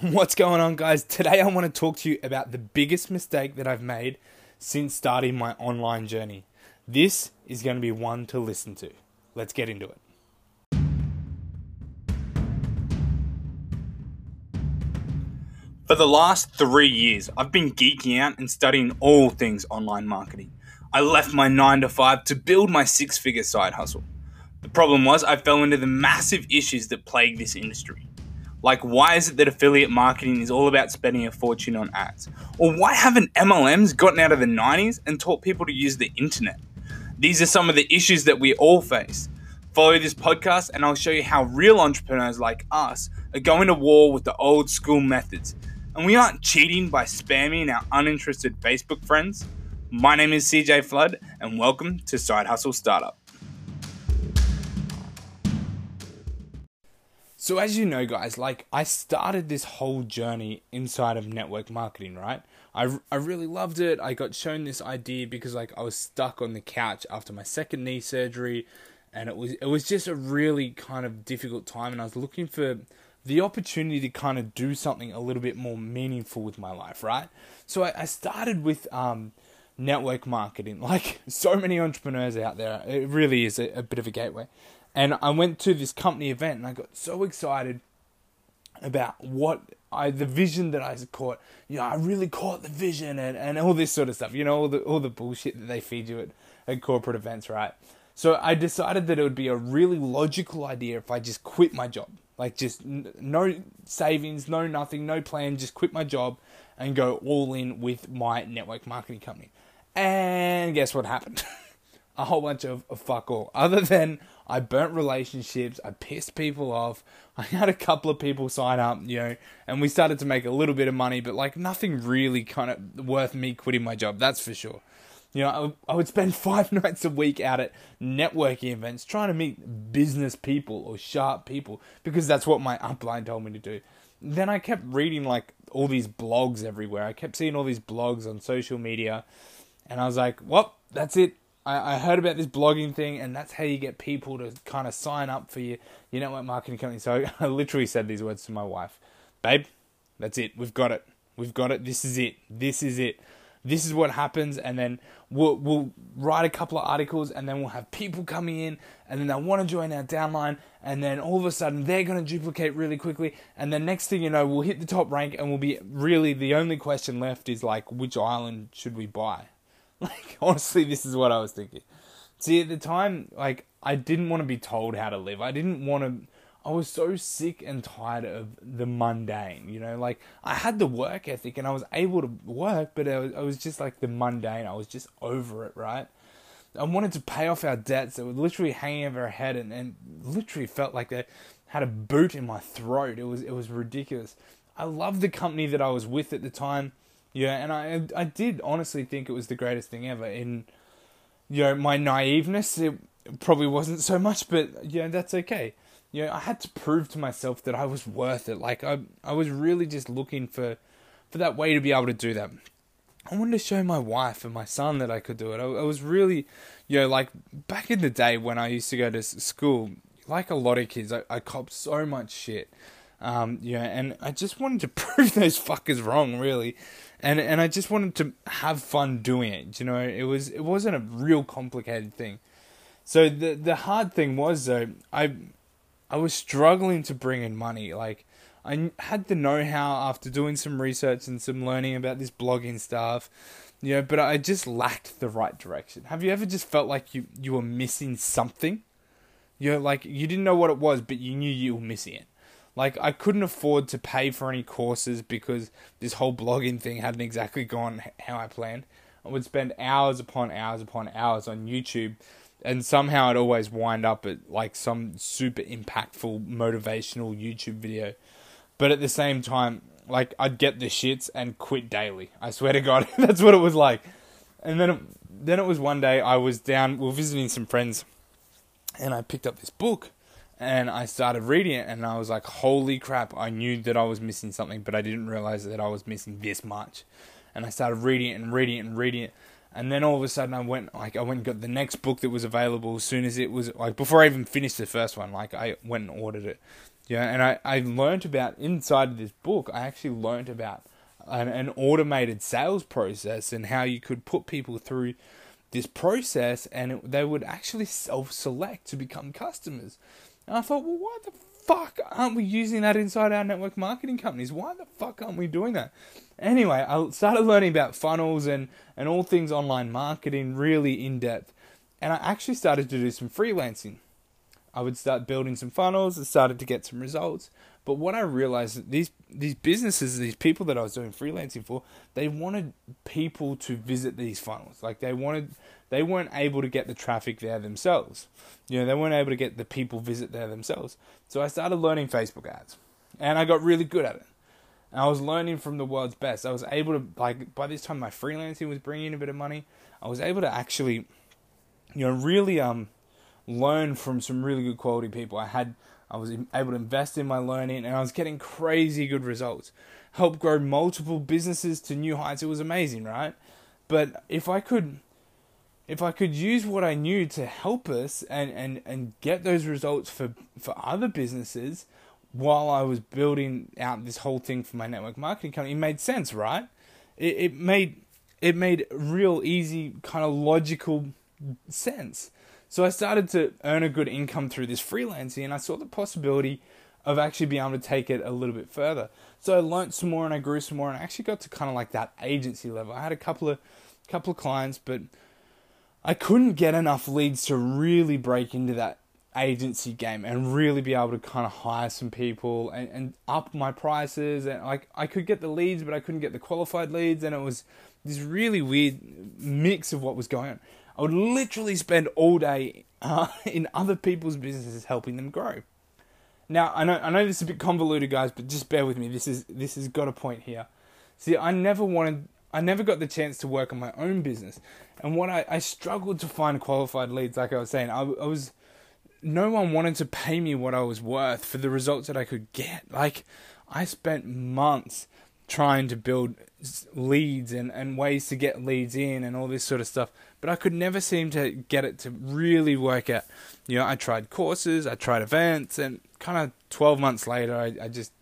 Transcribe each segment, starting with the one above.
What's going on, guys? Today I want to talk to you about the biggest mistake that I've made since starting my online journey. This is going to be one to listen to. Let's get into it. For the last three years, I've been geeking out and studying all things online marketing. I left my 9 to 5 to build my six figure side hustle. The problem was, I fell into the massive issues that plague this industry. Like, why is it that affiliate marketing is all about spending a fortune on ads? Or why haven't MLMs gotten out of the 90s and taught people to use the internet? These are some of the issues that we all face. Follow this podcast, and I'll show you how real entrepreneurs like us are going to war with the old school methods and we aren't cheating by spamming our uninterested Facebook friends. My name is CJ Flood, and welcome to Side Hustle Startup. So, as you know, guys, like I started this whole journey inside of network marketing, right? I, I really loved it. I got shown this idea because like I was stuck on the couch after my second knee surgery, and it was it was just a really kind of difficult time, and I was looking for the opportunity to kind of do something a little bit more meaningful with my life, right? So I, I started with um, network marketing, like so many entrepreneurs out there. It really is a, a bit of a gateway. And I went to this company event and I got so excited about what I the vision that I caught. You know, I really caught the vision and, and all this sort of stuff. You know, all the all the bullshit that they feed you at, at corporate events, right? So I decided that it would be a really logical idea if I just quit my job. Like just no savings, no nothing, no plan, just quit my job and go all in with my network marketing company. And guess what happened? a whole bunch of, of fuck all. Other than I burnt relationships, I pissed people off. I had a couple of people sign up, you know, and we started to make a little bit of money, but like nothing really kind of worth me quitting my job, that's for sure. You know, I, would spend five nights a week out at networking events trying to meet business people or sharp people because that's what my upline told me to do. Then I kept reading like all these blogs everywhere. I kept seeing all these blogs on social media, and I was like, well, that's it. I, I heard about this blogging thing, and that's how you get people to kind of sign up for your, your network marketing company. So I literally said these words to my wife Babe, that's it. We've got it. We've got it. This is it. This is it this is what happens and then we'll we'll write a couple of articles and then we'll have people coming in and then they want to join our downline and then all of a sudden they're going to duplicate really quickly and then next thing you know we'll hit the top rank and we'll be really the only question left is like which island should we buy like honestly this is what i was thinking see at the time like i didn't want to be told how to live i didn't want to I was so sick and tired of the mundane, you know, like I had the work ethic and I was able to work, but I was, I was just like the mundane. I was just over it, right? I wanted to pay off our debts that were literally hanging over our head and, and literally felt like they had a boot in my throat. It was it was ridiculous. I loved the company that I was with at the time, yeah, and I I did honestly think it was the greatest thing ever. In you know my naiveness, it probably wasn't so much, but yeah, that's okay you know, I had to prove to myself that I was worth it. Like I, I was really just looking for, for that way to be able to do that. I wanted to show my wife and my son that I could do it. I, I was really, you know, like back in the day when I used to go to school, like a lot of kids, I, I copped so much shit. Um, know, and I just wanted to prove those fuckers wrong, really, and and I just wanted to have fun doing it. You know, it was it wasn't a real complicated thing. So the the hard thing was though, I I was struggling to bring in money. Like, I had the know how after doing some research and some learning about this blogging stuff, you know, but I just lacked the right direction. Have you ever just felt like you, you were missing something? You know, like you didn't know what it was, but you knew you were missing it. Like, I couldn't afford to pay for any courses because this whole blogging thing hadn't exactly gone how I planned. I would spend hours upon hours upon hours on YouTube and somehow I'd always wind up at like some super impactful motivational YouTube video. But at the same time, like I'd get the shits and quit daily. I swear to God, that's what it was like. And then, it, then it was one day I was down. We were visiting some friends, and I picked up this book, and I started reading it, and I was like, "Holy crap!" I knew that I was missing something, but I didn't realize that I was missing this much. And I started reading it and reading it and reading it, and then all of a sudden I went like I went and got the next book that was available as soon as it was like before I even finished the first one like I went and ordered it Yeah, and I, I learned about inside of this book, I actually learned about an, an automated sales process and how you could put people through this process and it, they would actually self select to become customers. And I thought, well, why the fuck aren't we using that inside our network marketing companies? Why the fuck aren't we doing that? Anyway, I started learning about funnels and, and all things online marketing really in depth. And I actually started to do some freelancing. I would start building some funnels and started to get some results. But what I realized these these businesses, these people that I was doing freelancing for, they wanted people to visit these funnels. Like they wanted they weren't able to get the traffic there themselves. You know, they weren't able to get the people visit there themselves. So I started learning Facebook ads. And I got really good at it. And I was learning from the world's best. I was able to like by this time my freelancing was bringing in a bit of money. I was able to actually you know really um learn from some really good quality people. I had I was able to invest in my learning and I was getting crazy good results. Helped grow multiple businesses to new heights. It was amazing, right? But if I could if I could use what I knew to help us and, and, and get those results for, for other businesses while I was building out this whole thing for my network marketing company, it made sense, right? It, it made it made real easy kind of logical sense. So I started to earn a good income through this freelancing, and I saw the possibility of actually being able to take it a little bit further. So I learned some more, and I grew some more, and I actually got to kind of like that agency level. I had a couple of couple of clients, but I couldn't get enough leads to really break into that agency game and really be able to kind of hire some people and, and up my prices and like I could get the leads but I couldn't get the qualified leads and it was this really weird mix of what was going on. I would literally spend all day uh, in other people's businesses helping them grow. Now I know I know this is a bit convoluted, guys, but just bear with me. This is this has got a point here. See, I never wanted, I never got the chance to work on my own business, and what I, I struggled to find qualified leads. Like I was saying, I, I was, no one wanted to pay me what I was worth for the results that I could get. Like I spent months trying to build leads and, and ways to get leads in and all this sort of stuff. But I could never seem to get it to really work out. You know, I tried courses, I tried events, and kind of 12 months later, I, I just,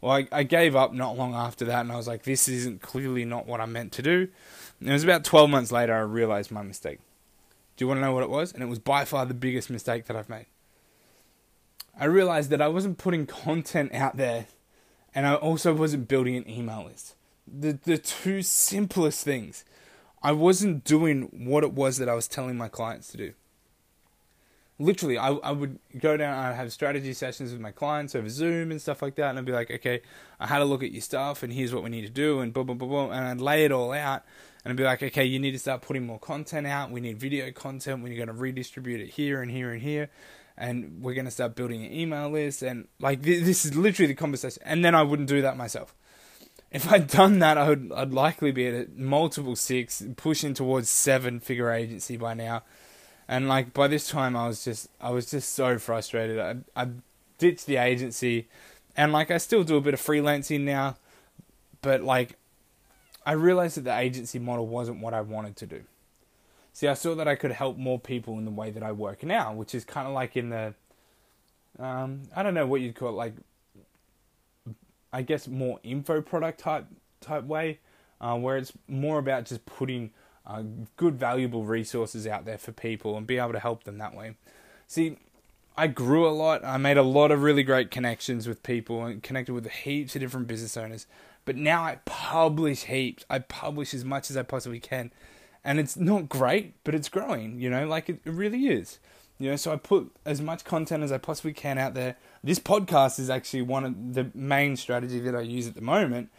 well, I, I gave up not long after that, and I was like, this isn't clearly not what I'm meant to do. And it was about 12 months later, I realized my mistake. Do you want to know what it was? And it was by far the biggest mistake that I've made. I realized that I wasn't putting content out there and I also wasn't building an email list. The the two simplest things. I wasn't doing what it was that I was telling my clients to do. Literally, I, I would go down, I'd have strategy sessions with my clients over Zoom and stuff like that, and I'd be like, okay, I had a look at your stuff, and here's what we need to do, and boom, boom, boom, boom, and I'd lay it all out, and I'd be like, okay, you need to start putting more content out, we need video content, we're going to redistribute it here and here and here, and we're going to start building an email list and like this is literally the conversation and then i wouldn't do that myself. If i'd done that i would i'd likely be at multiple six pushing towards seven figure agency by now. And like by this time i was just i was just so frustrated. I i ditched the agency and like i still do a bit of freelancing now but like i realized that the agency model wasn't what i wanted to do See, I saw that I could help more people in the way that I work now, which is kind of like in the, um, I don't know what you'd call it, like, I guess more info product type type way, uh, where it's more about just putting uh, good, valuable resources out there for people and be able to help them that way. See, I grew a lot. I made a lot of really great connections with people and connected with heaps of different business owners. But now I publish heaps. I publish as much as I possibly can and it's not great, but it's growing. You know, like it, it really is. You know, so I put as much content as I possibly can out there. This podcast is actually one of the main strategy that I use at the moment.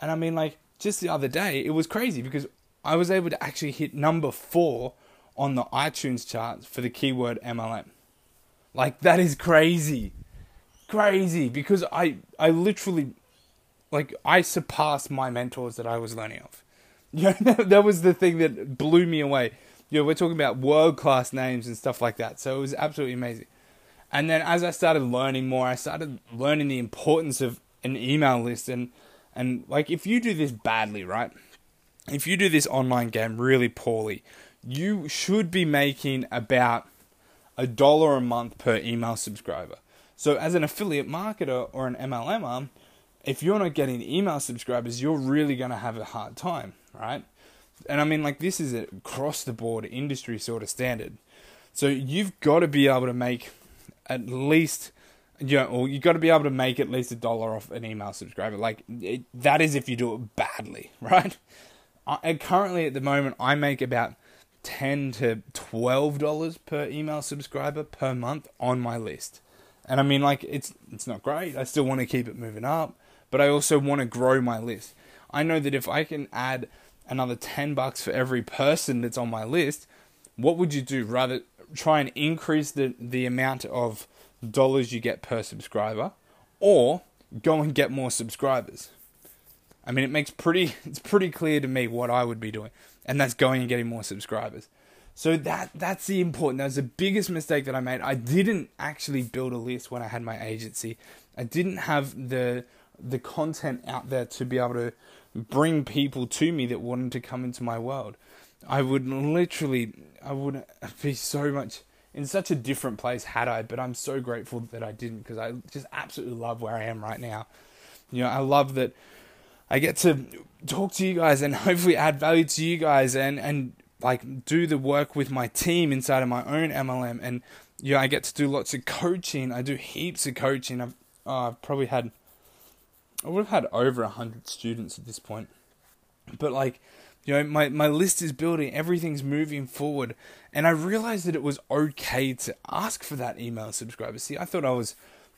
And I mean, like just the other day, it was crazy because I was able to actually hit number four on the iTunes charts for the keyword MLM. Like that is crazy, crazy because I I literally like I surpassed my mentors that I was learning of. Yeah, that was the thing that blew me away. You know, we're talking about world class names and stuff like that. So it was absolutely amazing. And then as I started learning more, I started learning the importance of an email list and and like if you do this badly, right? If you do this online game really poorly, you should be making about a dollar a month per email subscriber. So, as an affiliate marketer or an MLMer, if you're not getting email subscribers, you're really going to have a hard time, right? And I mean, like, this is a across the board industry sort of standard. So, you've got to be able to make at least, you know, or you've got to be able to make at least a dollar off an email subscriber. Like, it, that is if you do it badly, right? I, currently, at the moment, I make about ten to twelve dollars per email subscriber per month on my list. And I mean, like, it's it's not great. I still want to keep it moving up, but I also want to grow my list. I know that if I can add another ten bucks for every person that's on my list, what would you do? Rather try and increase the the amount of dollars you get per subscriber, or go and get more subscribers. I mean, it makes pretty it's pretty clear to me what I would be doing, and that's going and getting more subscribers. So that that's the important. That was the biggest mistake that I made. I didn't actually build a list when I had my agency. I didn't have the the content out there to be able to bring people to me that wanted to come into my world. I would literally, I would be so much in such a different place had I, but I'm so grateful that I didn't because I just absolutely love where I am right now. You know, I love that I get to talk to you guys and hopefully add value to you guys and and like do the work with my team inside of my own MLM and you know I get to do lots of coaching. I do heaps of coaching. I've oh, I've probably had I would have had over a hundred students at this point, but like you know my my list is building, everything's moving forward, and I realized that it was okay to ask for that email subscriber. See, I thought I was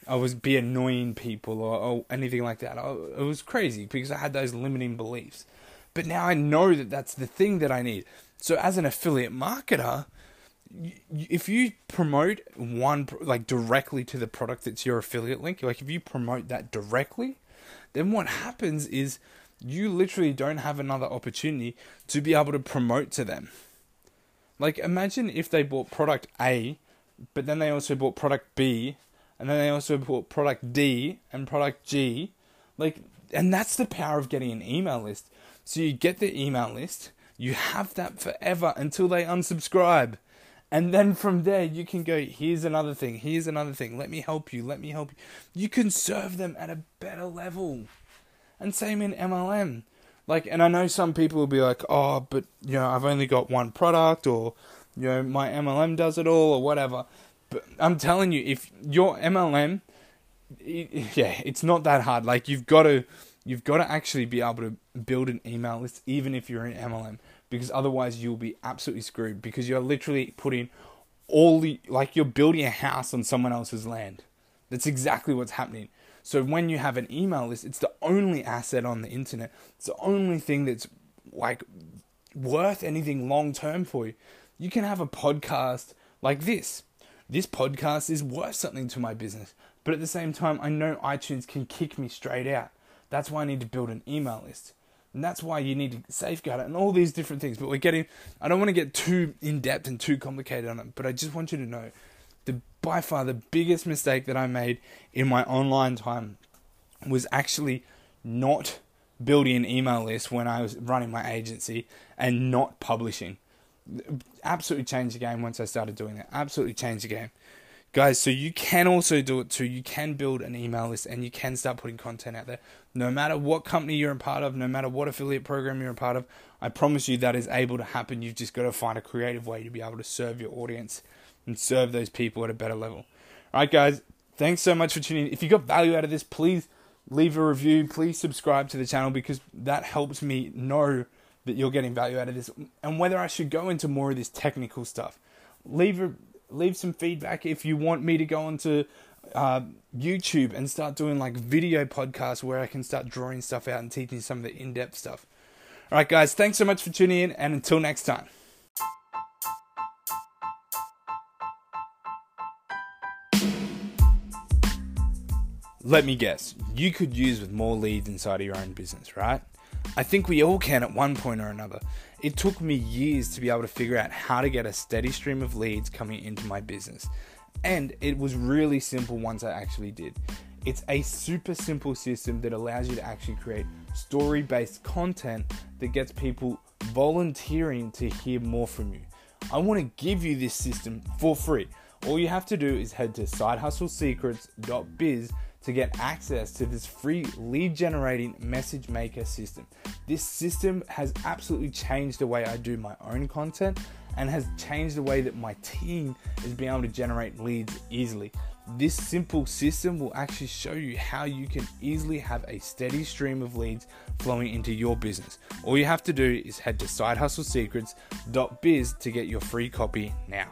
I was be annoying people or, or anything like that. I, it was crazy because I had those limiting beliefs. But now I know that that's the thing that I need. So as an affiliate marketer, if you promote one like directly to the product that's your affiliate link, like if you promote that directly, then what happens is you literally don't have another opportunity to be able to promote to them. Like imagine if they bought product A, but then they also bought product B and then they also bought product D and product G. Like, and that's the power of getting an email list. So you get the email list, you have that forever until they unsubscribe. And then from there, you can go, here's another thing, here's another thing, let me help you, let me help you. You can serve them at a better level. And same in MLM. Like, and I know some people will be like, oh, but, you know, I've only got one product, or, you know, my MLM does it all, or whatever. But I'm telling you, if your MLM, yeah, it's not that hard. Like you've got to, you've got to actually be able to build an email list, even if you're in MLM, because otherwise you'll be absolutely screwed. Because you're literally putting all the, like you're building a house on someone else's land. That's exactly what's happening. So when you have an email list, it's the only asset on the internet. It's the only thing that's like worth anything long term for you. You can have a podcast like this this podcast is worth something to my business. But at the same time, I know iTunes can kick me straight out. That's why I need to build an email list. And that's why you need to safeguard it and all these different things. But we're getting, I don't want to get too in depth and too complicated on it, but I just want you to know the by far the biggest mistake that I made in my online time was actually not building an email list when I was running my agency and not publishing absolutely changed the game once I started doing that. Absolutely changed the game. Guys, so you can also do it too. You can build an email list and you can start putting content out there. No matter what company you're a part of, no matter what affiliate program you're a part of, I promise you that is able to happen. You've just got to find a creative way to be able to serve your audience and serve those people at a better level. All right, guys, thanks so much for tuning in. If you got value out of this, please leave a review. Please subscribe to the channel because that helps me know that you're getting value out of this and whether I should go into more of this technical stuff. Leave a, leave some feedback if you want me to go onto uh, YouTube and start doing like video podcasts where I can start drawing stuff out and teaching some of the in depth stuff. All right, guys, thanks so much for tuning in, and until next time. Let me guess, you could use with more leads inside of your own business, right? I think we all can at one point or another. It took me years to be able to figure out how to get a steady stream of leads coming into my business. And it was really simple once I actually did. It's a super simple system that allows you to actually create story based content that gets people volunteering to hear more from you. I want to give you this system for free. All you have to do is head to sidehustlesecrets.biz to get access to this free lead generating message maker system. This system has absolutely changed the way I do my own content and has changed the way that my team is being able to generate leads easily. This simple system will actually show you how you can easily have a steady stream of leads flowing into your business. All you have to do is head to sidehustlesecrets.biz to get your free copy now.